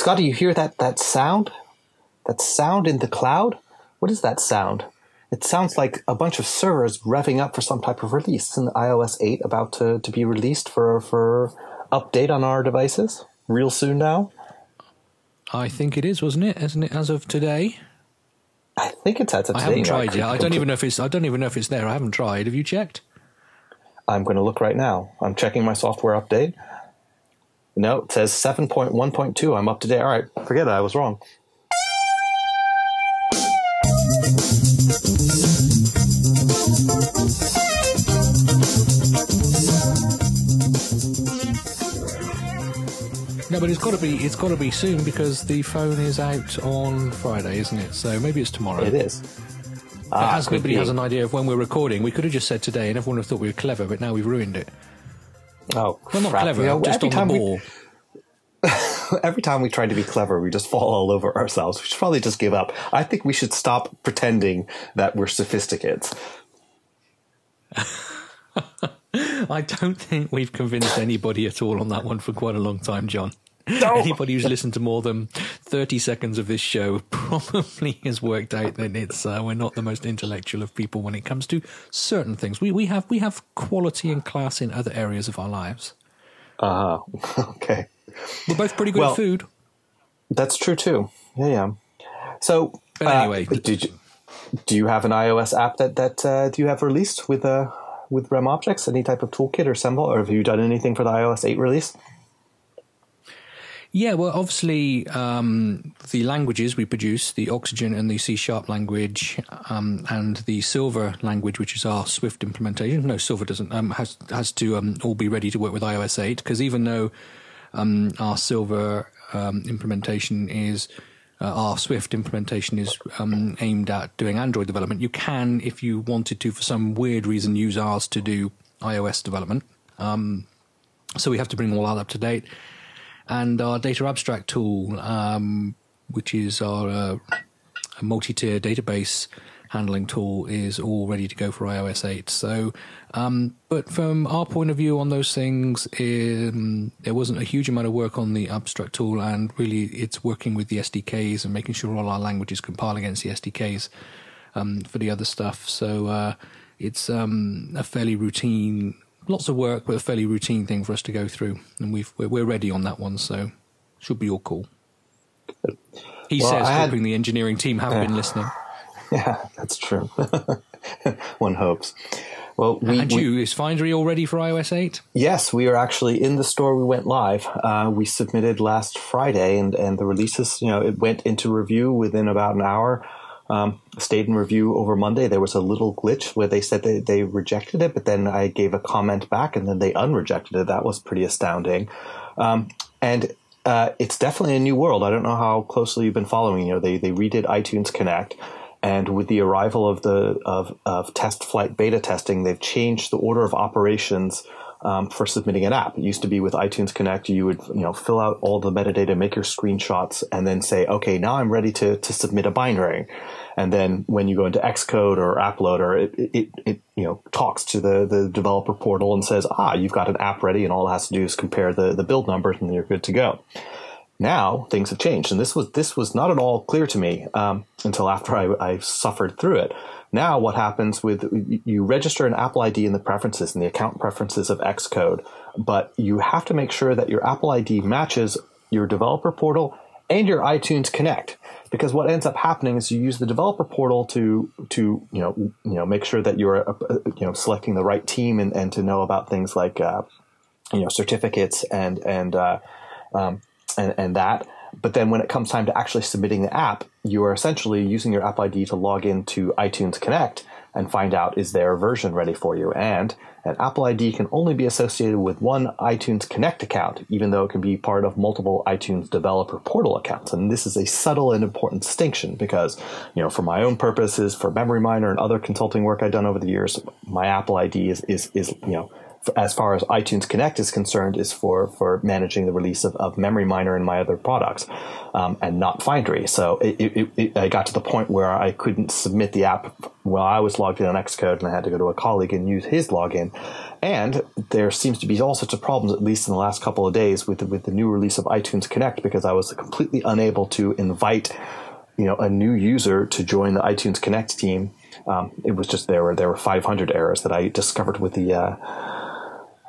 Scotty, you hear that that sound? That sound in the cloud? What is that sound? It sounds like a bunch of servers revving up for some type of release. in iOS 8 about to, to be released for for update on our devices real soon now. I think it is, wasn't it? Isn't it as of today? I think it's as of I haven't tried yet. I don't even know if it's. I don't even know if it's there. I haven't tried. Have you checked? I'm going to look right now. I'm checking my software update. No, it says 7.1.2. I'm up to date. All right, forget it. I was wrong. No, but it's got to be. It's got to be soon because the phone is out on Friday, isn't it? So maybe it's tomorrow. It is. Uh, as nobody be. has an idea of when we're recording, we could have just said today, and everyone would have thought we were clever. But now we've ruined it. Oh, Well, not crap. clever, You know, just every on time the we- every time we try to be clever, we just fall all over ourselves. We should probably just give up. I think we should stop pretending that we're sophisticates. I don't think we've convinced anybody at all on that one for quite a long time, John. Anybody who's listened to more than 30 seconds of this show probably has worked out that it's uh, we're not the most intellectual of people when it comes to certain things. We we have we have quality and class in other areas of our lives. Uh huh. okay. We're both pretty good Well- at food. That's true too. Yeah, yeah. So, But uh, anyway. did you, do you have an iOS app that that uh, do you have released with uh, with RemObjects? Any type of toolkit or symbol, or have you done anything for the iOS eight release? Yeah, well, obviously, um, the languages we produce, the Oxygene and the C Sharp language, um, and the Silver language, which is our Swift implementation. No, Silver doesn't um, has has to um, all be ready to work with iOS 8 because even though um, our Silver um, implementation is uh, our Swift implementation is um, aimed at doing Android development, you can, if you wanted to, for some weird reason, use ours to do iOS development. Um, so we have to bring all that up to date and our data abstract tool, um, which is our uh, multi-tier database handling tool, is all ready to go for iOS 8. So, um, but from our point of view on those things, um, there wasn't a huge amount of work on the abstract tool, and really it's working with the SDKs and making sure all our languages compile against the SDKs um, for the other stuff. So uh, it's um, a fairly routine, lots of work, but a fairly routine thing for us to go through, and we've we're, we're ready on that one, so should be all cool. He Well, says, I had- hoping the engineering team have been listening. Yeah, that's true. One hopes. Well, we, and we- you, is Findery all ready for iOS 8? Yes, we are actually in the store. We went live. Uh, we submitted last Friday, and and the releases, you know, it went into review within about an hour. Um, stayed in review over Monday. There was a little glitch where they said they, they rejected it, but then I gave a comment back, and then they unrejected it. That was pretty astounding. Um, and uh, it's definitely a new world. I don't know how closely you've been following. You know, they they redid iTunes Connect. And with the arrival of the of, of test flight beta testing, they've changed the order of operations um, for submitting an app. It used to be with iTunes Connect, you would you know fill out all the metadata, make your screenshots, and then say, okay, now I'm ready to to submit a binary. And then when you go into Xcode or AppLoader, it, it, it you know talks to the, the developer portal and says, ah, you've got an app ready, and all it has to do is compare the, the build numbers, and you're good to go now things have changed, and this was this was not at all clear to me um, until after I, I suffered through it. Now, what happens with you register an Apple ID in the preferences in the account preferences of Xcode, but you have to make sure that your Apple ID matches your developer portal and your iTunes Connect. Because what ends up happening is you use the developer portal to to you know you know make sure that you're uh, you know selecting the right team and, and to know about things like uh, you know certificates and and uh, um, and, and that. But then when it comes time to actually submitting the app, you are essentially using your App ID to log into iTunes Connect and find out is there a version ready for you. And an Apple ID can only be associated with one iTunes Connect account, even though it can be part of multiple iTunes developer portal accounts. And this is a subtle and important distinction because, you know, for my own purposes, for Memory Miner and other consulting work I've done over the years, my Apple ID is, is, is you know, as far as iTunes Connect is concerned, is for for managing the release of, of Memory Miner and my other products, um, and not Findery. So it, it, it, I got to the point where I couldn't submit the app while I was logged in on Xcode, and I had to go to a colleague and use his login. and there seems to be all sorts of problems, at least in the last couple of days, with the, with the new release of iTunes Connect, because I was completely unable to invite, you know, a new user to join the iTunes Connect team. Um, it was just there were there were 500 errors that I discovered with the uh,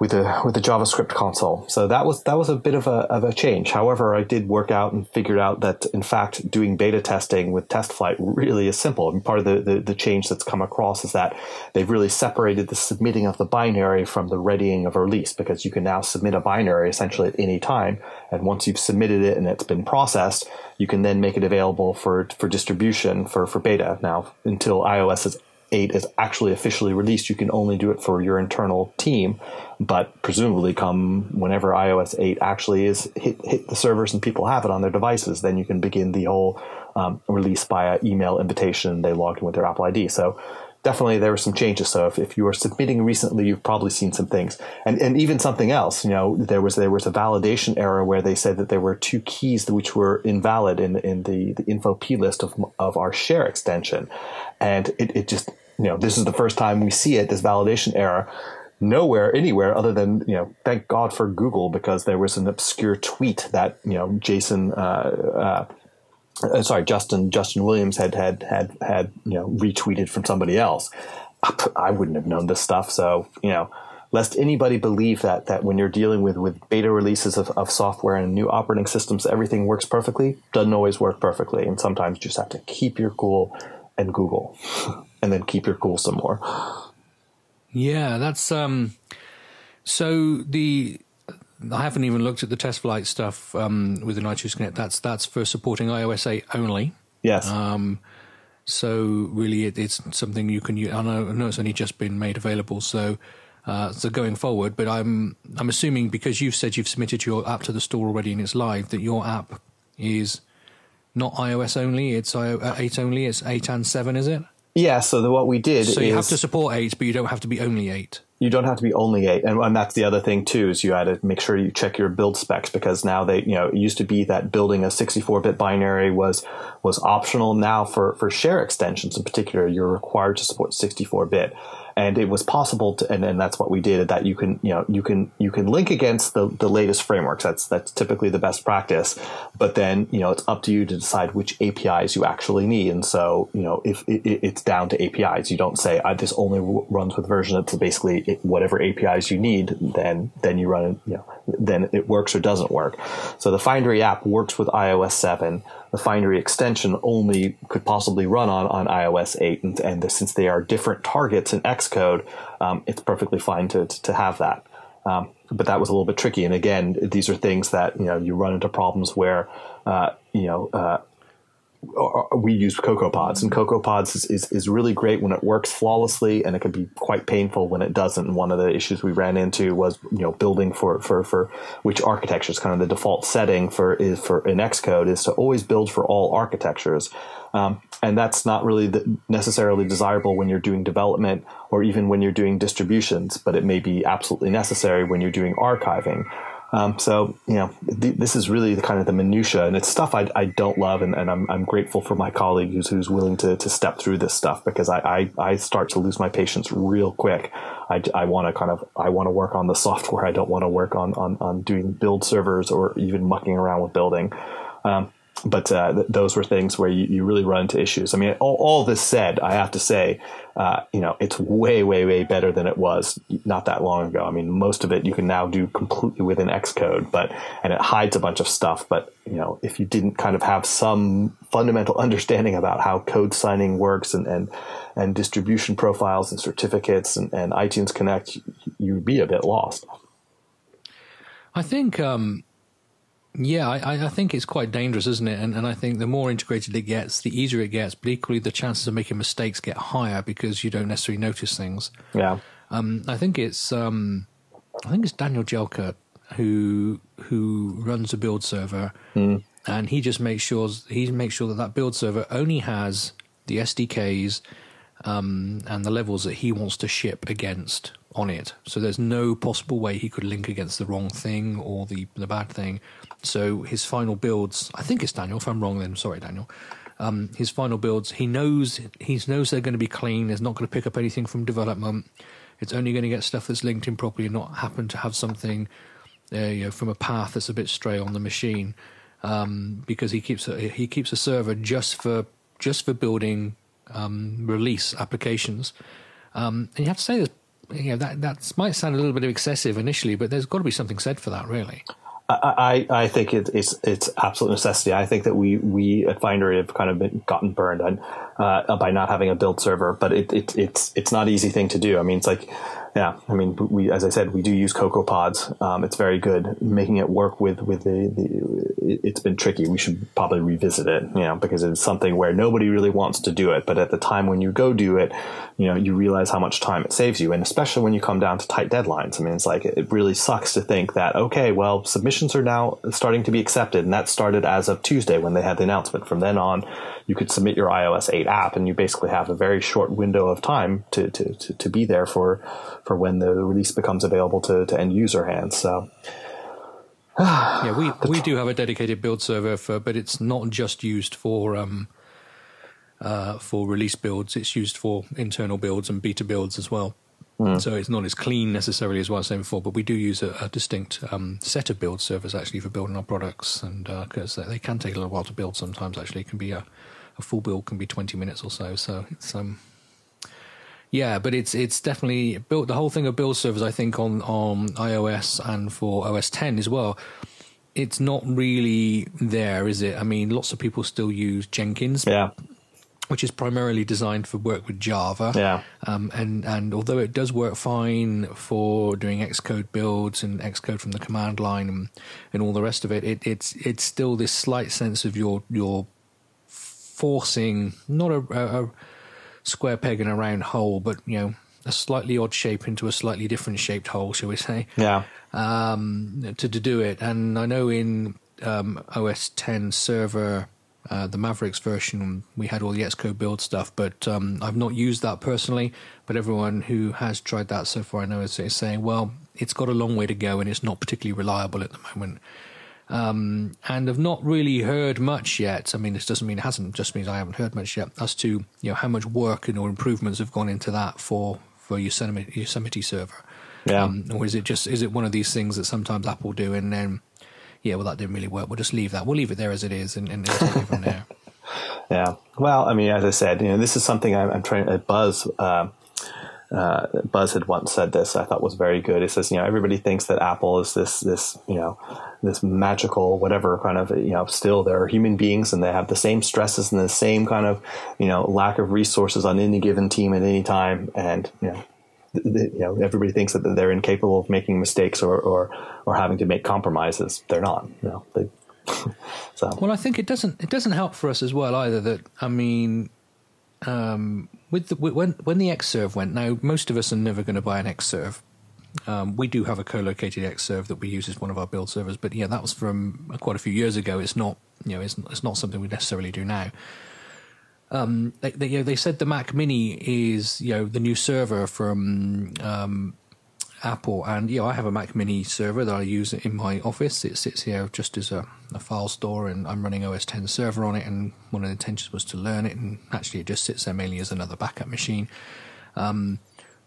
with the with the JavaScript console. So that was that was a bit of a of a change. However, I did work out and figured out that in fact doing beta testing with TestFlight really is simple. And part of the, the, the change that's come across is that they've really separated the submitting of the binary from the readying of a release because you can now submit a binary essentially at any time. And once you've submitted it and it's been processed, you can then make it available for for distribution for for beta. Now until iOS is 8 is actually officially released, you can only do it for your internal team. But presumably, come whenever iOS 8 actually is hit, hit the servers and people have it on their devices, then you can begin the whole um, release via email invitation. They log in with their Apple ID. So definitely there were some changes. So if, if you were submitting recently, you've probably seen some things, and and even something else. You know, there was there was a validation error where they said that there were two keys which were invalid in in the the info plist of of our share extension, and it it just you know, this is the first time we see it, this validation error, nowhere, anywhere other than, you know, thank God for Google because there was an obscure tweet that, you know, Jason, uh, uh, uh sorry, Justin, Justin Williams had, had, had, had, you know, retweeted from somebody else. I wouldn't have known this stuff. So, you know, lest anybody believe that, that when you're dealing with, with beta releases of, of software and new operating systems, everything works perfectly, doesn't always work perfectly. And sometimes you just have to keep your cool and Google. and then keep your cool some more. Yeah, that's um. So the I haven't even looked at the test flight stuff um, with the iTunes Connect. That's that's for supporting iOS 8 only. Yes. Um, so really, it, it's something you can use. I know, I know it's only just been made available. So. Uh, so going forward, but I'm I'm assuming because you've said you've submitted your app to the store already and it's live, that your app is not iOS only. It's uh, eight only. It's eight and seven, is it? Yeah, so the, what we did So you have to support eight, but you don't have to be only eight. You don't have to be only eight, and, and that's the other thing too. Is you had to make sure you check your build specs because now they, you know, it used to be that building a 64-bit binary was was optional. Now for for share extensions in particular, you're required to support 64-bit and it was possible to, and, and that's what we did that you can, you know, you can, you can link against the, the latest frameworks. That's, that's typically the best practice. But then, you know, it's up to you to decide which APIs you actually need. And so, you know, if it, it's down to APIs, you don't say, this only runs with version that's basically whatever APIs you need, then, then you run it, you know, then it works or doesn't work. So the Findery app works with iOS 7 the Findery extension only could possibly run on, on iOS 8. And, and since they are different targets in Xcode, um, it's perfectly fine to, to have that. Um, but that was a little bit tricky. And again, these are things that, you know, you run into problems where, uh, you know, uh, we use CocoaPods, and CocoaPods is, is, is, really great when it works flawlessly, and it can be quite painful when it doesn't. And one of the issues we ran into was you know building for for for which architecture is kind of the default setting for is for in Xcode is to always build for all architectures, um, and that's not really necessarily desirable when you're doing development or even when you're doing distributions, but it may be absolutely necessary when you're doing archiving. Um, so you know, th- this is really the kind of the minutia, and it's stuff I, I don't love, and, and I'm, I'm grateful for my colleague who's, who's willing to, to step through this stuff because I, I, I start to lose my patience real quick. I, I want to kind of I want to work on the software. I don't want to work on, on on doing build servers or even mucking around with building. Um, but uh, th- those were things where you, you, really run into issues. I mean, all, all this said, I have to say, uh, you know, it's way, way, way better than it was not that long ago. I mean, most of it you can now do completely within Xcode, but and it hides a bunch of stuff. But you know, if you didn't kind of have some fundamental understanding about how code signing works and and, and distribution profiles and certificates and, and iTunes Connect, you'd be a bit lost. I think. Um yeah, I, I, think it's quite dangerous, isn't it? And, and I think the more integrated it gets, the easier it gets, but equally the chances of making mistakes get higher because you don't necessarily notice things. Yeah. Um, I think it's um, I think it's Daniel Jalkut who who runs a build server, mm. and he just makes sure he makes sure that that build server only has the SDKs um, and the levels that he wants to ship against on it. So there's no possible way he could link against the wrong thing or the the bad thing. So his final builds, I think it's Daniel. If I'm wrong, then sorry, Daniel. Um, his final builds, he knows he knows they're going to be clean. He's not going to pick up anything from development. It's only going to get stuff that's linked in properly, and not happen to have something uh, you know, from a path that's a bit stray on the machine. Um, because he keeps a, he keeps a server just for just for building um, release applications. Um, and you have to say that you know that that might sound a little bit excessive initially, but there's got to be something said for that, really. I, I think it, it's it's absolute necessity. I think that we we at Findery have kind of been, gotten burned on, uh, by not having a build server, but it, it it's it's not an easy thing to do. I mean, it's like yeah, I mean, we as I said, we do use CocoaPods. Um, it's very good. Making it work with with the, the it's been tricky. We should probably revisit it, you know, because it's something where nobody really wants to do it. But at the time when you go do it, you know, you realize how much time it saves you, and especially when you come down to tight deadlines. I mean, it's like it really sucks to think that okay, well, submissions are now starting to be accepted, and that started as of Tuesday when they had the announcement. From then on, you could submit your iOS 8 app, and you basically have a very short window of time to to to, to be there for for when the release becomes available to, to end user hands. So. yeah, we, we do have a dedicated build server for, but it's not just used for um, uh, for release builds. It's used for internal builds and beta builds as well. Mm. So it's not as clean necessarily as what I was saying before, but we do use a, a distinct um, set of build servers actually for building our products, and because uh, they can take a little while to build. Sometimes actually, it can be a, a full build can be twenty minutes or so. So it's um, yeah, but it's it's definitely built. The whole thing of build servers, I think, on on iOS and for OS 10 as well. It's not really there, is it? I mean, lots of people still use Jenkins. Yeah. Which is primarily designed for work with Java. Yeah. Um, and, and although it does work fine for doing Xcode builds and Xcode from the command line and, and all the rest of it, it it's it's still this slight sense of your your forcing not a, a, a square peg in a round hole, but you know, a slightly odd shape into a slightly different shaped hole, shall we say? Yeah. Um, to, to do it, and I know in um, OS 10 server, uh, the Mavericks version, we had all the Xcode build stuff, but um, I've not used that personally. But everyone who has tried that so far, I know is, is saying, well, it's got a long way to go and it's not particularly reliable at the moment um, and have not really heard much yet. I mean, this doesn't mean it hasn't; just means I haven't heard much yet as to you know how much work and or improvements have gone into that for for Yosemite, Yosemite server. Yeah. Um, or is it just is it one of these things that sometimes Apple do and then yeah, well that didn't really work. We'll just leave that. We'll leave it there as it is and, and take it from there. Yeah. Well, I mean, as I said, you know, this is something I'm, I'm trying. to Buzz. Uh, uh, Buzz had once said this. I thought was very good. It says, you know, everybody thinks that Apple is this, this, you know, this magical whatever kind of, you know, still they're human beings and they have the same stresses and the same kind of, you know, lack of resources on any given team at any time. And you know, you know, everybody thinks that they're incapable of making mistakes or, or, or having to make compromises. They're not. You know, they, so. Well, I think it doesn't. It doesn't help for us as well either. That I mean, um, with the, when when the Xserve went. Now, most of us are never going to buy an Xserve. Um, we do have a co-located Xserve that we use as one of our build servers, but yeah, that was from quite a few years ago. It's not, you know, it's, it's not something we necessarily do now. Um, they, they, you know, they said the Mac Mini is, you know, the new server from um, Apple, and yeah, I have a Mac Mini server that I use in my office. It sits here just as a, a, file store, and I'm running OS 10 server on it. And one of the intentions was to learn it, and actually, it just sits there mainly as another backup machine. Um,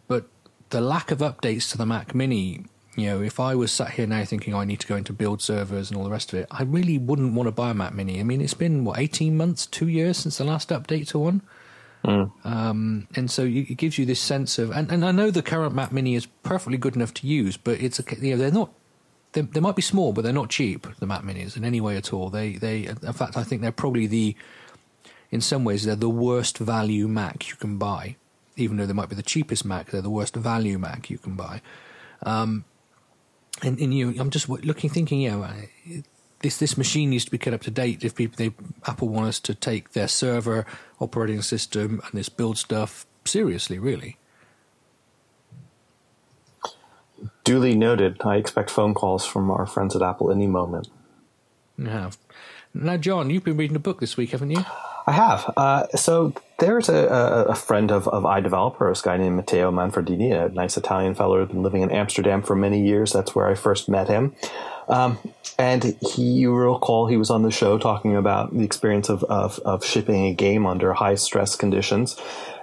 but the lack of updates to the Mac Mini, you know, if I was sat here now thinking I need to go into build servers and all the rest of it, I really wouldn't want to buy a Mac Mini. I mean, it's been what 18 months, two years since the last update to one. Mm. Um, and so it gives you this sense of, and, and I know the current Mac Mini is perfectly good enough to use, but it's you know they're not. They, they might be small, but they're not cheap. The Mac Minis in any way at all. They they in fact I think they're probably the, in some ways they're the worst value Mac you can buy. Even though they might be the cheapest Mac, they're the worst value Mac you can buy. Um, and, and you, I'm just looking, thinking, yeah, this this machine needs to be kept up to date. If people, they, Apple want us to take their server operating system and this build stuff seriously, really. Duly noted. I expect phone calls from our friends at Apple any moment. You have. Now, John, you've been reading a book this week, haven't you? I have. Uh, so there's a, a, friend of, of iDeveloper, a guy named Matteo Manfredini, a nice Italian fellow who's been living in Amsterdam for many years. That's where I first met him. Um, and he, you recall, he was on the show talking about the experience of, of, of shipping a game under high stress conditions.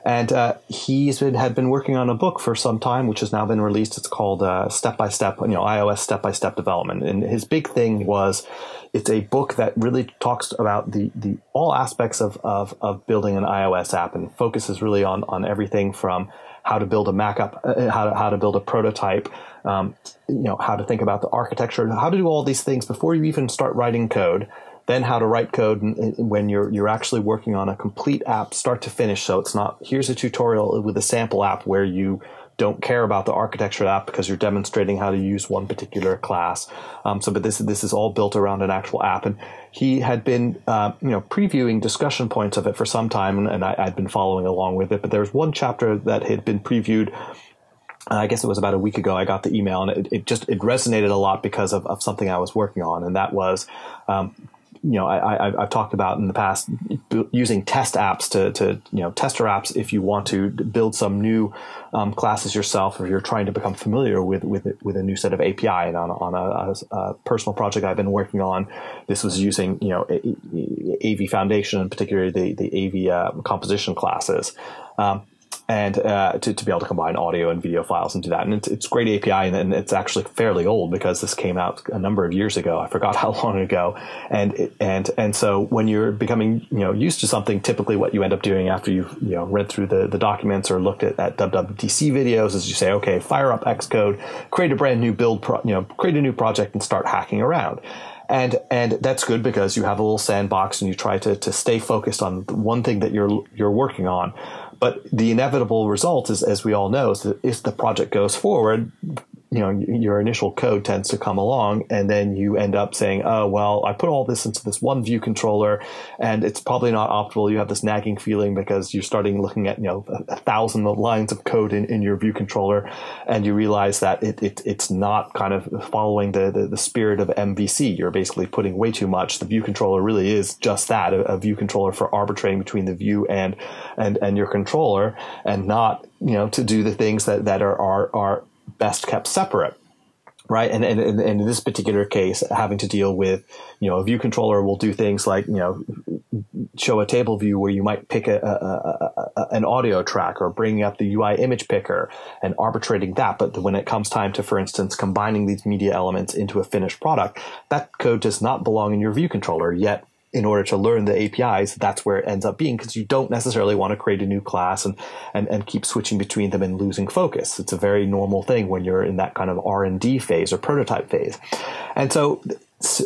And uh, he's been, had been working on a book for some time, which has now been released. It's called uh, Step by Step, you know, iOS Step by Step Development. And his big thing was it's a book that really talks about the, the all aspects of, of, of building an iOS app and focuses really on, on everything from how to build a Mac uh, how to, how to build a prototype, um, you know, how to think about the architecture, how to do all these things before you even start writing code. Then how to write code when you're you're actually working on a complete app, start to finish. So it's not here's a tutorial with a sample app where you don't care about the architecture of the app because you're demonstrating how to use one particular class. Um, so, but this this is all built around an actual app, and he had been uh, you know previewing discussion points of it for some time, and, and I, had been following along with it. But there was one chapter that had been previewed. Uh, I guess it was about a week ago. I got the email, and it, it just it resonated a lot because of, of something I was working on, and that was um, you know, I, have talked about in the past using test apps to, to, you know, tester apps if you want to build some new um, classes yourself or you're trying to become familiar with, with, with a new set of API. And on, on a, a, personal project I've been working on, this was using, you know, AV Foundation and particularly the, the AV uh, composition classes. Um, and uh, to, to be able to combine audio and video files and do that. And it's, it's great API, and, and, it's actually fairly old because this came out a number of years ago. I forgot how long ago. And and and so when you're becoming you know used to something, typically what you end up doing after you've you know read through the, the documents or looked at, at WWDC videos is you say, okay, fire up Xcode, create a brand new build, pro, you know, create a new project and start hacking around and and that's good because you have a little sandbox and you try to to stay focused on one thing that you're you're working on. But the inevitable result is, as we all know, is that if the project goes forward, you know your initial code tends to come along and then you end up saying oh well i put all this into this one view controller and it's probably not optimal. You have this nagging feeling because you're starting looking at you know a, a thousand lines of code in, in your view controller and you realize that it, it it's not kind of following the, the, the spirit of mvc you're basically putting way too much. The view controller really is just that a, a view controller for arbitrating between the view and and and your controller and not you know to do the things that that are are are best kept separate right? And, and, and in this particular case, having to deal with, you know, a view controller will do things like, you know, show a table view where you might pick a, a, a, an audio track or bringing up the UI image picker and arbitrating that. But when it comes time to, for instance, combining these media elements into a finished product, that code does not belong in your view controller. Yet in order to learn the APIs, that's where it ends up being because you don't necessarily want to create a new class and, and, and keep switching between them and losing focus. It's a very normal thing when you're in that kind of R&D phase or prototype phase. And so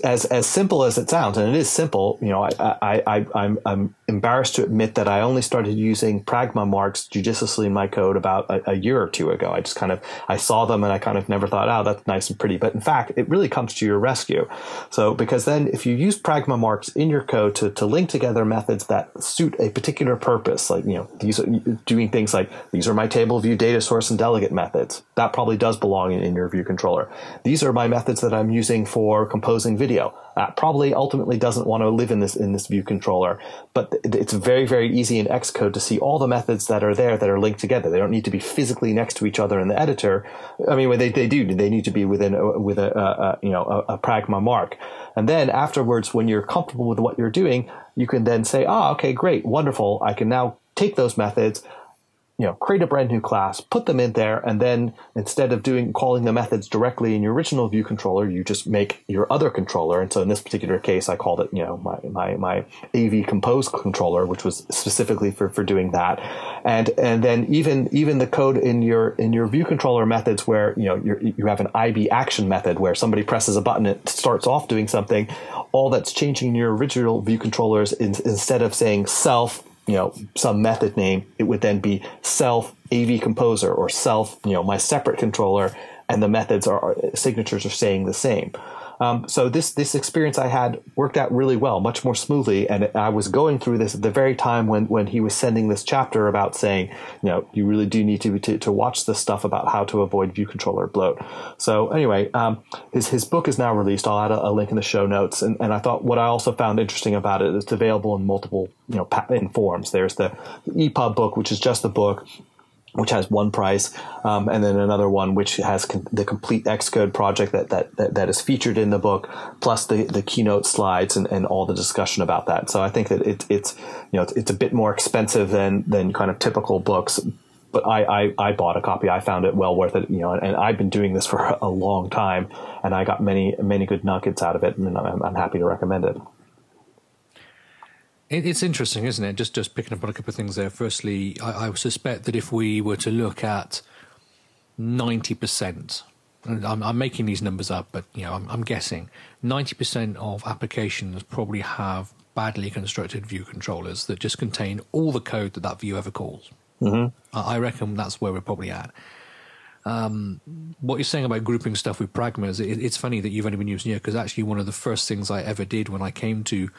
as as simple as it sounds, and it is simple, you know, I, I, I I'm I'm embarrassed to admit that I only started using pragma marks judiciously in my code about a, a, year or two ago. I just kind of I saw them and I kind of never thought, oh, that's nice and pretty. But in fact, it really comes to your rescue. So because then if you use pragma marks in your code to, to link together methods that suit a particular purpose, like you know, these are doing things like these are my table view data source and delegate methods. That probably does belong in, in your view controller. These are my methods that I'm using for composing video. That probably ultimately doesn't want to live in this in this view controller, but it's very very easy in Xcode to see all the methods that are there that are linked together. They don't need to be physically next to each other in the editor. I mean, they they do. They need to be within a, with a, a, a you know a, a pragma mark, and then afterwards, when you're comfortable with what you're doing, you can then say, ah, okay, great, wonderful. I can now take those methods you know, create a brand new class, put them in there, and then instead of doing calling the methods directly in your original view controller, you just make your other controller. And so in this particular case, I called it, you know, my my, my AV compose controller, which was specifically for, for doing that. And and then even even the code in your in your view controller methods where you know you you have an IB action method where somebody presses a button, it starts off doing something. All that's changing in your original view controllers is instead of saying self you know, some method name, it would then be self AV composer or self, you know, my separate controller, and the methods are signatures are saying the same. Um, so this this experience I had worked out really well, much more smoothly, and I was going through this at the very time when when he was sending this chapter about saying, you know, you really do need to to, to watch this stuff about how to avoid view controller bloat. So anyway, um, his his book is now released. I'll add a, a link in the show notes, and, and I thought what I also found interesting about it is it's available in multiple you know in forms. There's the EPUB book, which is just the book which has one price, um, and then another one which has the complete Xcode project that, that, that that is featured in the book, plus the, the keynote slides and, and all the discussion about that. So I think that it, it's you know it's, it's a bit more expensive than than kind of typical books, but I, I, I bought a copy. I found it well worth it. You know, and I've been doing this for a long time, and I got many many good nuggets out of it, and I'm, I'm happy to recommend it. It's interesting, isn't it? Just just picking up on a couple of things there. Firstly, I, I suspect that if we were to look at ninety percent, I'm, I'm, making these numbers up, but you know, I'm, I'm guessing ninety percent of applications probably have badly constructed view controllers that just contain all the code that that view ever calls. Mm-hmm. I reckon that's where we're probably at. Um, what you're saying about grouping stuff with pragmas, it, it's funny that you've only been using it because actually one of the first things I ever did when I came to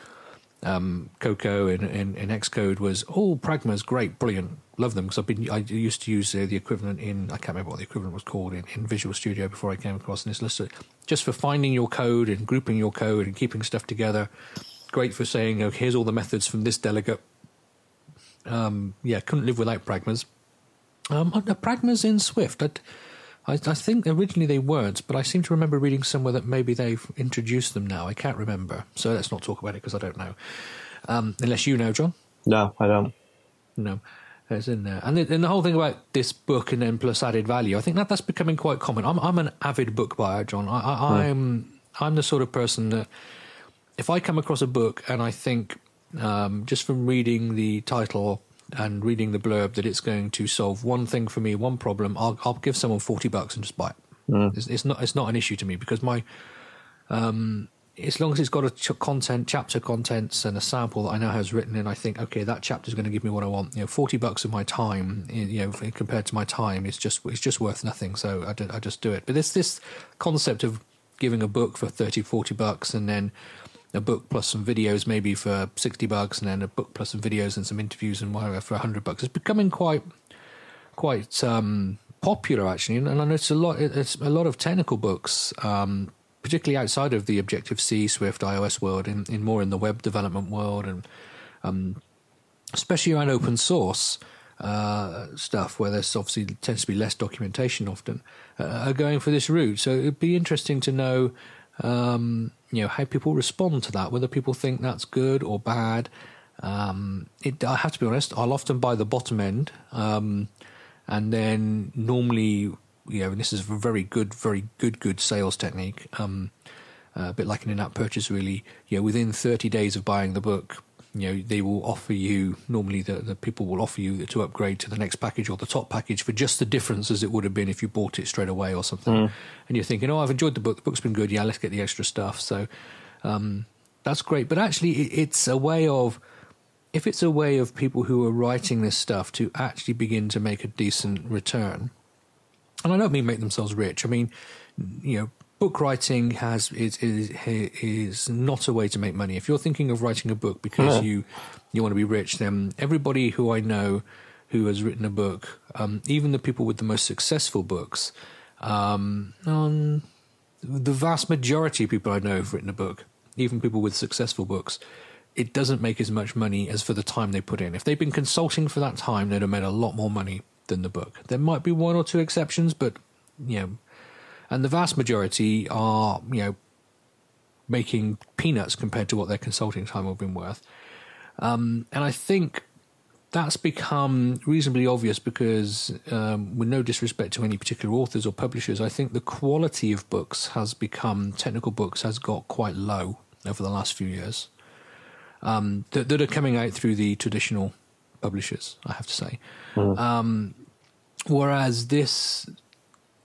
um, Cocoa and, and, and, Xcode was, oh, Pragma's great, brilliant, love them because I've been I used to use uh, the equivalent in I can't remember what the equivalent was called in, in Visual Studio before I came across this list. Just for finding your code and grouping your code and keeping stuff together. Great for saying, here's all the methods from this delegate. Um, yeah, couldn't live without Pragmas. Um, Pragmas in Swift. I'd, I, I, think originally they weren't, but I seem to remember reading somewhere that maybe they've introduced them now. I can't remember. So let's not talk about it because I don't know. Um, unless you know, John. No, I don't. No. It's in there, and the, and the whole thing about this book and then plus added value. I think that that's becoming quite common. I'm I'm an avid book buyer, John. I, I, am hmm. I'm the sort of person that if I come across a book and I think um, just from reading the title and reading the blurb that it's going to solve one thing for me, one problem, I'll, I'll give someone forty bucks and just buy it. Mm. It's, it's, not it's not an issue to me because my um, as long as it's got a ch- content, chapter contents, and a sample that I know has written in, I think okay, that chapter is going to give me what I want. You know, forty bucks of my time, you know, compared to my time, it's just it's just worth nothing. So I, do, I just do it. But this this concept of giving a book for 30, 40 bucks and then a book plus some videos maybe for 60 bucks and then a book plus some videos and some interviews and whatever for 100 bucks. It's becoming quite quite um, popular actually. And, and it's a lot it's a lot of technical books um, particularly outside of the objective c swift ios world in, in more in the web development world and um, especially around open source uh, stuff where there's obviously tends to be less documentation often uh, are going for this route. So it'd be interesting to know um, you know how people respond to that, whether people think that's good or bad. Um, it, I have to be honest. I'll often buy the bottom end, um, and then normally, you know, this is a very good, very good, good sales technique. Um, a bit like an in-app purchase, really. You know, within 30 days of buying the book, you know they will offer you normally the, the people will offer you to upgrade to the next package or the top package for just the difference as it would have been if you bought it straight away or something. Mm. and you're thinking oh i've enjoyed the book. The book's been good. Yeah let's get the extra stuff. So um, that's great. But actually it, it's a way of if it's a way of people who are writing this stuff to actually begin to make a decent return and i don't mean make themselves rich. I mean you know book writing has is, is is not a way to make money. If you're thinking of writing a book because you you want to be rich, then everybody who I know who has written a book, um, even the people with the most successful books, um, um, the vast majority of people I know have written a book, even people with successful books. It doesn't make as much money as for the time they put in. If they've been consulting for that time, they'd have made a lot more money than the book. There might be one or two exceptions, but you know, and the vast majority are you know making peanuts compared to what their consulting time would have been worth. Um, and I think that's become reasonably obvious because, um, with no disrespect to any particular authors or publishers, I think the quality of books has become technical books has got quite low over the last few years. Um, that, that, are coming out through the traditional publishers, I have to say. Mm. whereas this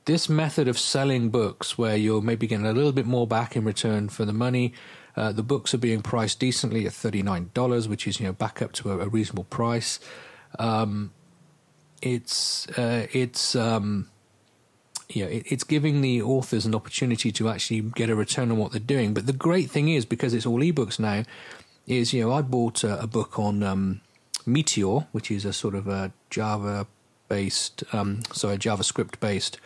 this method of selling books, where you're maybe getting a little bit more back in return for the money, uh, the books are being priced decently at thirty nine dollars, which is you know back up to a, a reasonable price. Um, it's uh, it's um, you know, it, it's giving the authors an opportunity to actually get a return on what they're doing. But the great thing is, because it's all ebooks now, is you know I bought a, a book on um, Meteor, which is a sort of a Java based, um, sorry, JavaScript based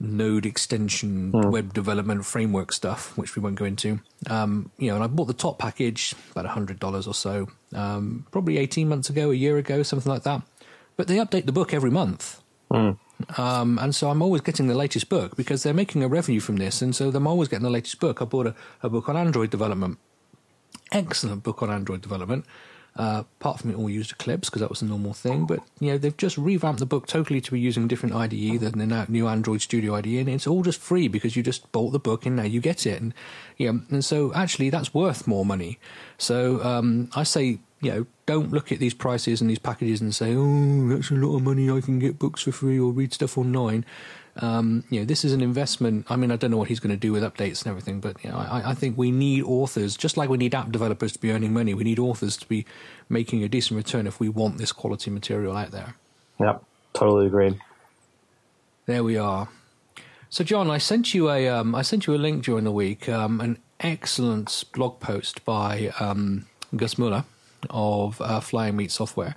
node extension mm. web development framework stuff, which we won't go into. Um, you know, and I bought the top package about hundred dollars or so, um, probably eighteen months ago, a year ago, something like that. But they update the book every month. Mm. Um, and so I'm always getting the latest book because they're making a revenue from this, and so I'm always getting the latest book. I bought a, a book on Android development, excellent book on Android development. Uh, apart from it all used Eclipse because that was a normal thing, but you know they've just revamped the book totally to be using a different IDE than the new Android Studio IDE, and it's all just free because you just bolt the book and now you get it, and yeah, and so actually that's worth more money. So um, I say you know, don't look at these prices and these packages and say, "Oh, that's a lot of money. I can get books for free or read stuff online." Um, you know, this is an investment. I mean, I don't know what he's going to do with updates and everything, but you know, I, I, think we need authors, just like we need app developers to be earning money. We need authors to be making a decent return if we want this quality material out there. Yep, totally agreed. There we are. So, John, I sent you a um, I sent you a link during the week, um, an excellent blog post by um, Gus Mueller of uh, Flying Meat Software,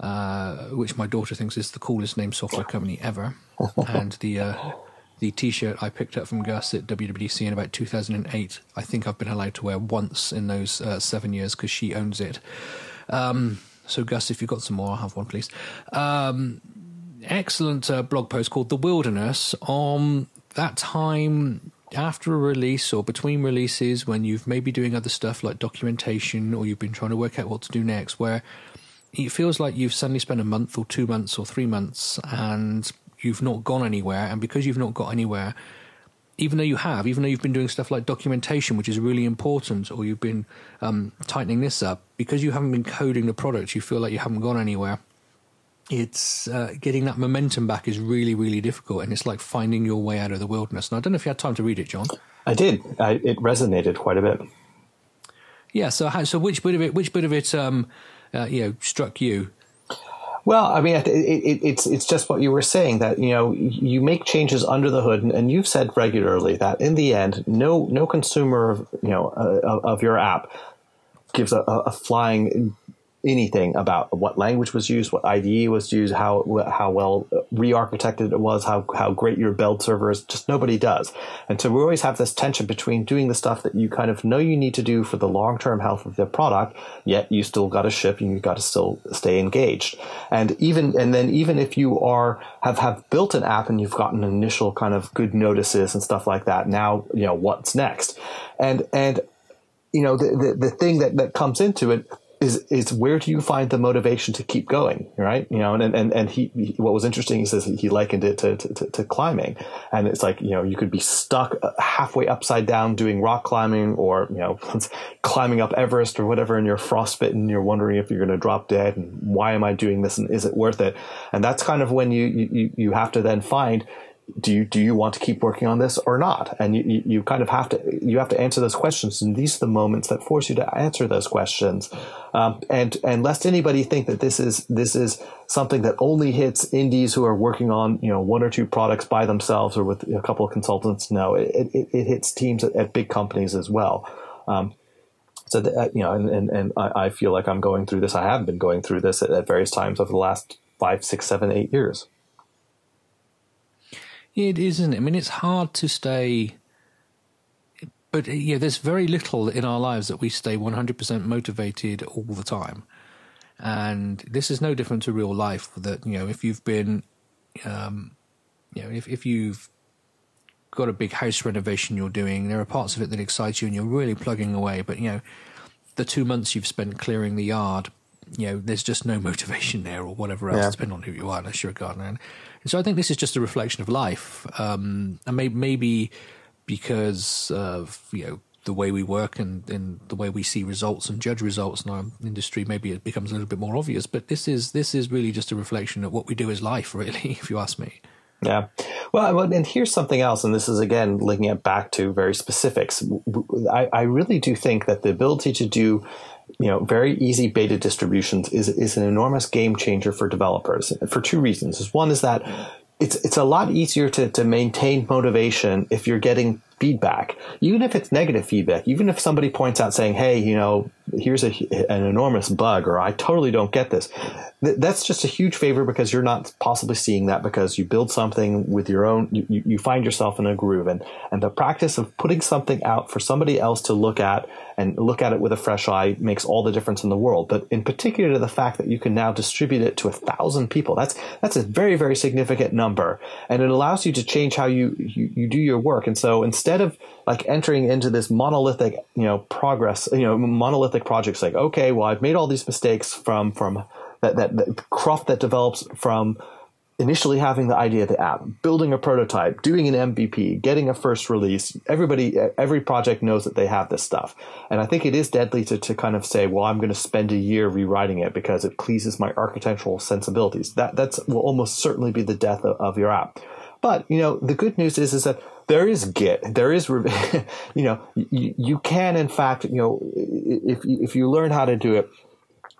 uh, which my daughter thinks is the coolest name software company ever. and the uh, the T-shirt I picked up from Gus at WWDC in about 2008, I think I've been allowed to wear once in those uh, seven years because she owns it. Um, so, Gus, if you've got some more, I'll have one, please. Um, excellent uh, blog post called "The Wilderness" on that time after a release or between releases when you've maybe doing other stuff like documentation or you've been trying to work out what to do next where it feels like you've suddenly spent a month or two months or three months and you've not gone anywhere and because you've not got anywhere even though you have even though you've been doing stuff like documentation which is really important or you've been um, tightening this up because you haven't been coding the product you feel like you haven't gone anywhere it's uh, getting that momentum back is really, really difficult, and it's like finding your way out of the wilderness. And I don't know if you had time to read it, John. I did. I, it resonated quite a bit. Yeah. So, how, so which bit of it? Which bit of it? Um, uh, you know, struck you? Well, I mean, it, it, it's it's just what you were saying that you know you make changes under the hood, and, and you've said regularly that in the end, no no consumer of, you know uh, of your app gives a, a flying anything about what language was used, what IDE was used, how how well re-architected it was, how how great your build server is. Just nobody does, and so we always have this tension between doing the stuff that you kind of know you need to do for the long term health of the product, yet you still got to ship and you got to still stay engaged. And even and then even if you are have have built an app and you've gotten initial kind of good notices and stuff like that, now you know what's next, and and you know the the, the thing that that comes into it is is where do you find the motivation to keep going, right? You know, and and and he, he what was interesting, says he likened it to, to, to climbing, and it's like you know you could be stuck uh, halfway upside down doing rock climbing, or you know climbing up Everest or whatever, and you're frostbitten, you're wondering if you're going to drop dead, and why am I doing this, and is it worth it? And that's kind of when you you you have to then find do you do you want to keep working on this or not? And you, you, you, kind of have to you have to answer those questions, and these are the moments that force you to answer those questions. Um, and and lest anybody think that this is this is something that only hits indies who are working on you know one or two products by themselves or with a couple of consultants. No, it it, it hits teams at, at, big companies as well. Um, so that, uh, you know, and and, and I, I, feel like I'm going through this. I have been going through this at, at various times over the last five, six, seven, eight years. It isn't. I mean, it's hard to stay. But yeah, there's very little in our lives that we stay 100% motivated all the time, and this is no different to real life. That you know, if you've been, um, you know, if if you've got a big house renovation you're doing, there are parts of it that excite you, and you're really plugging away. But you know, the two months you've spent clearing the yard, you know, there's just no motivation there, or whatever else, yeah. depending on who you are, unless you're a gardener. And so I think this is just a reflection of life, um, and may, maybe because of you know the way we work and, and the way we see results and judge results in our industry, maybe it becomes a little bit more obvious. But this is this is really just a reflection of what we do as life, really, if you ask me. Yeah. Well, and here's something else, and this is again linking it back to very specifics. I, I really do think that the ability to do you know, very easy beta distributions is, is an enormous game changer for developers for two reasons. One is that it's it's a lot easier to, to maintain motivation if you're getting feedback, even if it's negative feedback, even if somebody points out saying, "Hey, you know, here's a, an enormous bug," or "I totally don't get this," th- that's just a huge favor because you're not possibly seeing that because you build something with your own. You, you find yourself in a groove, and and the practice of putting something out for somebody else to look at and look at it with a fresh eye makes all the difference in the world. But in particular, the fact that you can now distribute it to a thousand people that's that's a very very significant number, and it allows you to change how you you, you do your work. And so instead of like entering into this monolithic, you know, progress, you know, monolithic projects like, okay, well, I've made all these mistakes from, from that, that, that cruft that develops from initially having the idea of the app, ah, building a prototype, doing an MVP, getting a first release. Everybody, every project knows that they have this stuff. And I think it is deadly to, to kind of say, well, I'm going to spend a year rewriting it because it pleases my architectural sensibilities. That, that's will almost certainly be the death of, of your app. But, you know, the good news is, is that there is Git. There is, you know, you, you can, in fact, you know, if, if you learn how to do it,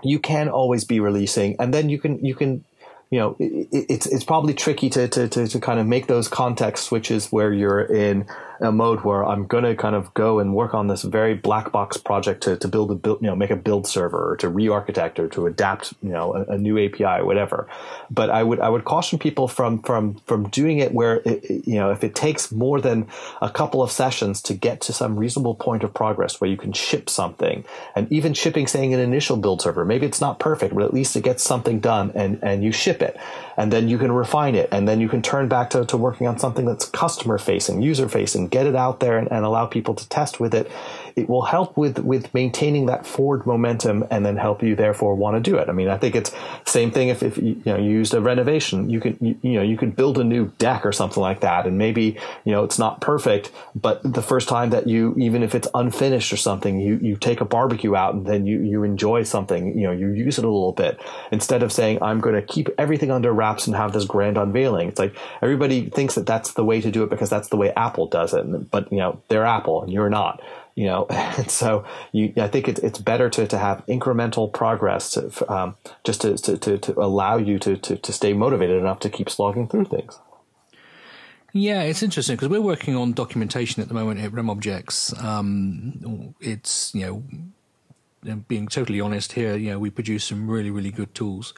you can always be releasing and then you can, you can, you know, it, it's, it's probably tricky to, to, to, to kind of make those context switches where you're in, a mode where I'm going to kind of go and work on this very black box project to, to build a build, you know, make a build server or to re-architect or to adapt, you know, a, a new API or whatever. But I would, I would caution people from, from, from doing it where, it, you know, if it takes more than a couple of sessions to get to some reasonable point of progress where you can ship something and even shipping, saying an initial build server, maybe it's not perfect, but at least it gets something done and, and you ship it and then you can refine it and then you can turn back to, to working on something that's customer facing, user facing, get it out there and, and allow people to test with it it will help with with maintaining that forward momentum and then help you therefore want to do it. I mean, I think it's same thing if, if you, know you used a renovation, you can you, you, know you could build a new deck or something like that, and maybe you know it's not perfect, but the first time that you even if it's unfinished or something, you you take a barbecue out and then you you enjoy something, you know you use it a little bit instead of saying I'm going to keep everything under wraps and have this grand unveiling. It's like everybody thinks that that's the way to do it because that's the way Apple does it, but you know they're Apple and you're not you know and so you, I think it's, it's better to, to have incremental progress to, um, just to, to, to, allow you to, to, to stay motivated enough to keep slogging through things. Yeah, it's interesting because we're working on documentation at the moment at RemObjects. Um, it's, you know, being totally honest here, you know, we produce some really, really good tools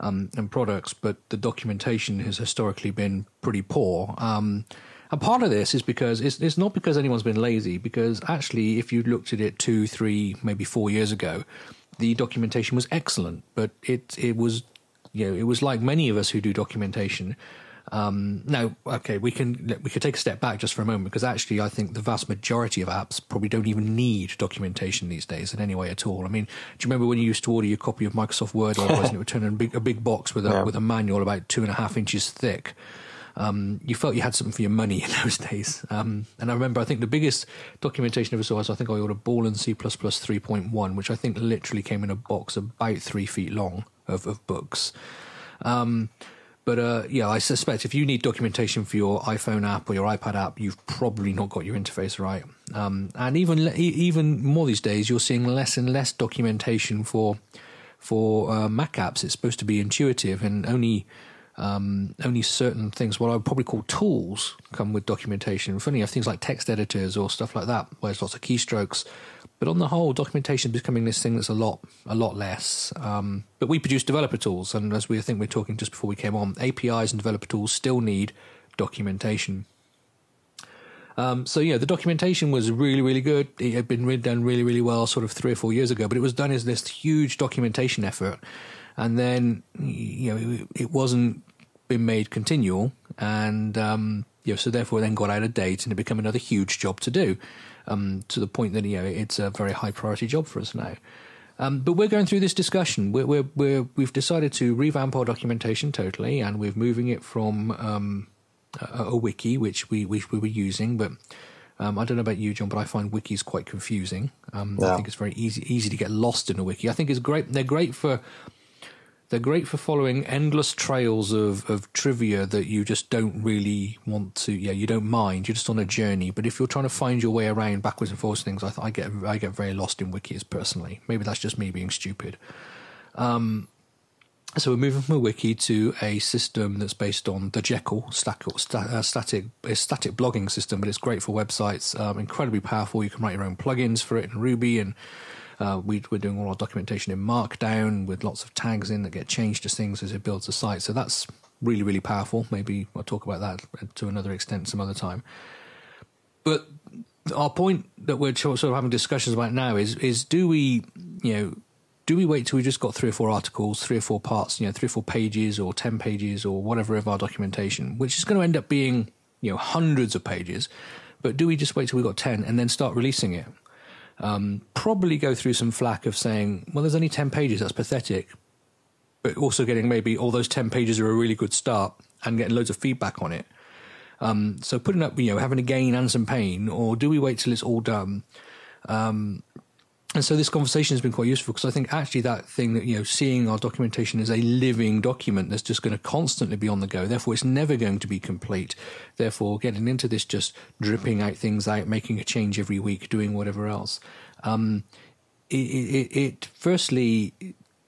um, and products, but the documentation has historically been pretty poor. Um, and part of this is because it's, it's not because anyone's been lazy, because actually, if you looked at it two, three, maybe four years ago, the documentation was excellent, but it it was you know it was like many of us who do documentation. Um, now, okay, we can we could take a step back just for a moment because actually, I think the vast majority of apps probably don't even need documentation these days in any way at all. I mean, do you remember when you used to order your copy of Microsoft Word, or it would turn in a big, a big box with a yeah. with a manual about two and a half inches thick? Um, you felt you had something for your money in those days. Um, and I remember, I think the biggest documentation I ever saw was I think I ordered Borland C++ 3.1, which I think literally came in a box about three feet long of, of books. Um, but uh, yeah, I suspect if you need documentation for your iPhone app or your iPad app, you've probably not got your interface right. Um, and even even more these days, you're seeing less and less documentation for for uh, Mac apps. It's supposed to be intuitive, and only um, only certain things, what I would probably call tools, come with documentation. Funny, have things like text editors or stuff like that, where there's lots of keystrokes. But on the whole, documentation is becoming this thing that's a lot, a lot less. Um, but we produce developer tools, and as we I think we are talking just before we came on, APIs and developer tools still need documentation. Um, so yeah, the documentation was really, really good. It had been done really, really well, sort of three or four years ago. But it was done as this huge documentation effort, and then you know it, it wasn't been made continual, and um, you know, so therefore then got out of date, and it became another huge job to do, um, to the point that you know it's a very high priority job for us now. Um, but we're going through this discussion. We're, we're, we're, we've decided to revamp our documentation totally, and we're moving it from um, a, a, wiki, which we, we, we were using, but um, I don't know about you, John, but I find wikis quite confusing. Um, yeah. I think it's very easy easy to get lost in a wiki. I think it's great. They're great for they're great for following endless trails of, of trivia that you just don't really want to. Yeah, you don't mind. You're just on a journey. But if you're trying to find your way around backwards and forwards things, I, I get I get very lost in wikis personally. Maybe that's just me being stupid. Um, so we're moving from a wiki to a system that's based on the Jekyll static, uh, static, static blogging system, but it's great for websites. Um, incredibly powerful. You can write your own plugins for it in Ruby, and uh, we, are doing all our documentation in Markdown with lots of tags in that get changed to things as it builds a site. So that's really, really powerful. Maybe I'll talk about that to another extent some other time. But our point that we're sort of having discussions about now is is do we, you know, do we wait till we just got three or four articles, three or four parts, you know, three or four pages or 10 pages or whatever of our documentation, which is going to end up being, you know, hundreds of pages. But do we just wait till we've got 10 and then start releasing it? Um, probably go through some flack of saying, well, there's only 10 pages, that's pathetic. But also getting maybe all those 10 pages are a really good start and getting loads of feedback on it. Um, so putting up, you know, having a gain and some pain, or do we wait till it's all done? Um, and so this conversation has been quite useful because I think actually that thing that, you know, seeing our documentation as a living document that's just going to constantly be on the go. Therefore, it's never going to be complete. Therefore, getting into this just dripping out things out, making a change every week, doing whatever else. Um, it, it, it, firstly,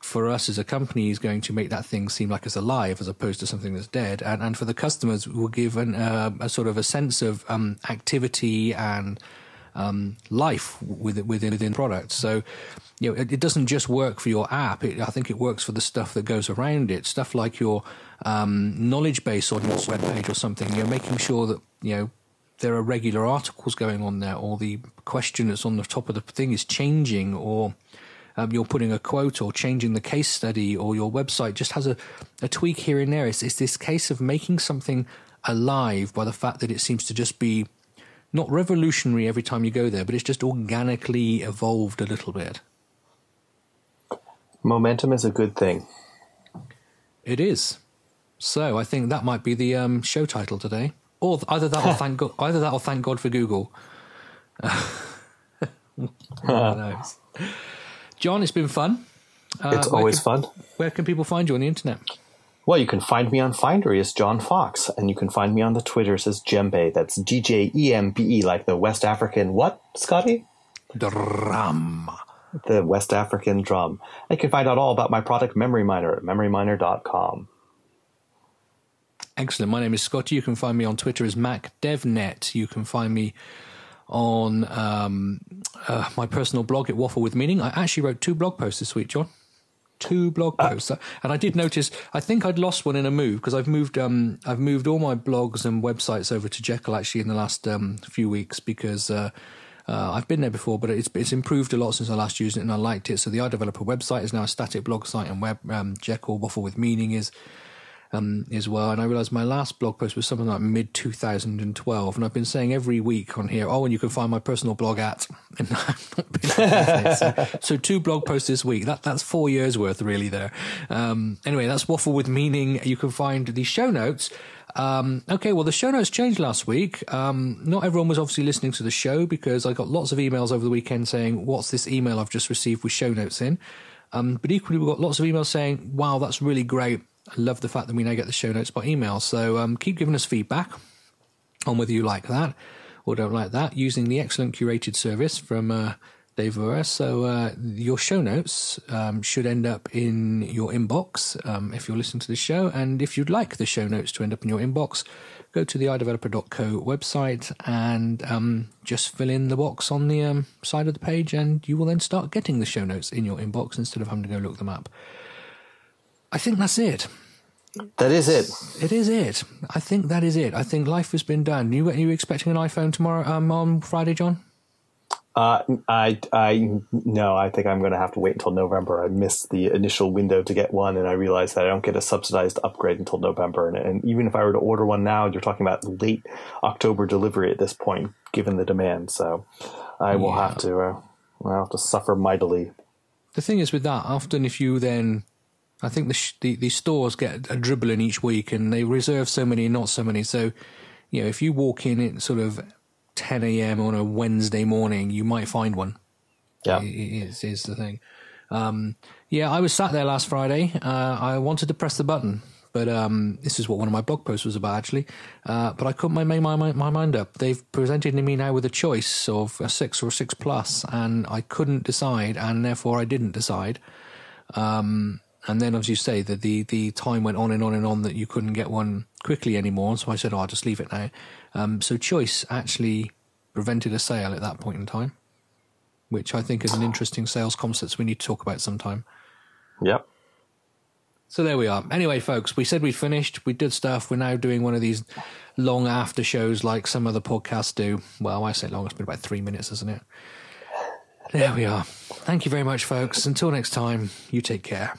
for us as a company is going to make that thing seem like it's alive as opposed to something that's dead. And, and for the customers will give an, uh, a sort of a sense of um, activity and um, life within, within products. So, you know, it, it, doesn't just work for your app. It, I think it works for the stuff that goes around it. Stuff like your um, knowledge base on your web page or something. You're making sure that you know there are regular articles going on there, or the question that's on the top of the thing is changing, or um, you're putting a quote or changing the case study, or your website just has a, a tweak here and there. It's, it's this case of making something alive by the fact that it seems to just be not revolutionary every time you go there, but it's just organically evolved a little bit. Momentum is a good thing. It is. So I think that might be the um, show title today, or either that or thank God, either that or thank God for Google. knows? John, it's been fun. Uh, it's always can, fun. Where can people find you on the internet? Well, you can find me on Findery as John Fox, and you can find me on the Twitters as Djembe. That's D J E M B E, like the West African what, Scotty? Drum. The West African drum. And you can find out all about my product Memory Miner at memoryminer.com. Excellent. My name is Scotty. You can find me on Twitter as MacDevNet. You can find me on um, uh, my personal blog at Waffle with Meaning. I actually wrote two blog posts this week, John two blog uh, posts, uh, and I did notice. I think I'd lost one in a move because I've moved. Um, I've moved all my blogs and websites over to Jekyll actually in the last um, few weeks because. Uh, uh, I've been there before, but it's it's improved a lot since I last used it, and I liked it. So the iDeveloper website is now a static blog site, and web um, Jekyll Waffle with Meaning is um, as well. And I realized my last blog post was something like mid 2012. And I've been saying every week on here, oh, and you can find my personal blog at. And I've not been so, so, two blog posts this week. That That's four years worth, really, there. Um, anyway, that's Waffle with Meaning. You can find the show notes. Um, okay, well, the show notes changed last week. Um, not everyone was obviously listening to the show because I got lots of emails over the weekend saying, What's this email I've just received with show notes in? Um, but equally, we got lots of emails saying, Wow, that's really great. I love the fact that we now get the show notes by email. So um, keep giving us feedback on whether you like that or don't like that using the excellent curated service from uh, Dave Vora. So uh, your show notes um, should end up in your inbox um, if you're listening to the show. And if you'd like the show notes to end up in your inbox, go to the iDeveloper.co website and um, just fill in the box on the um, side of the page, and you will then start getting the show notes in your inbox instead of having to go look them up. I think that's it. That is it. It is it. I think that is it. I think life has been done. You are you expecting an iPhone tomorrow um, on Friday, John? Uh, I, I, no, I think I'm going to have to wait until November. I missed the initial window to get one, and I realized that I don't get a subsidized upgrade until November. And, and even if I were to order one now, you're talking about late October delivery at this point, given the demand. So I will yeah. have to, uh, I'll have to suffer mightily. The thing is with that, often if you then I think the, sh- the, the stores get a dribbling each week, and they reserve so many, not so many. So, you know, if you walk in at sort of 10 a.m. on a Wednesday morning, you might find one. Yeah, is is the thing. Um, yeah, I was sat there last Friday. Uh, I wanted to press the button, but um, this is what one of my blog posts was about actually. Uh, but I couldn't make my, my, my mind up. They've presented me now with a choice of a six or a six plus, and I couldn't decide, and therefore I didn't decide. Um, and then, as you say, that the the time went on and on and on that you couldn't get one quickly anymore. So I said, "Oh, I'll just leave it now." Um, so Choice actually prevented a sale at that point in time, which I think is an interesting sales concept we need to talk about sometime. Yep. So there we are. Anyway, folks, we said we'd finished. We did stuff. We're now doing one of these long after shows like some other podcasts do. Well, I say long, it's been about three minutes, isn't it? There we are. Thank you very much, folks. Until next time, you take care.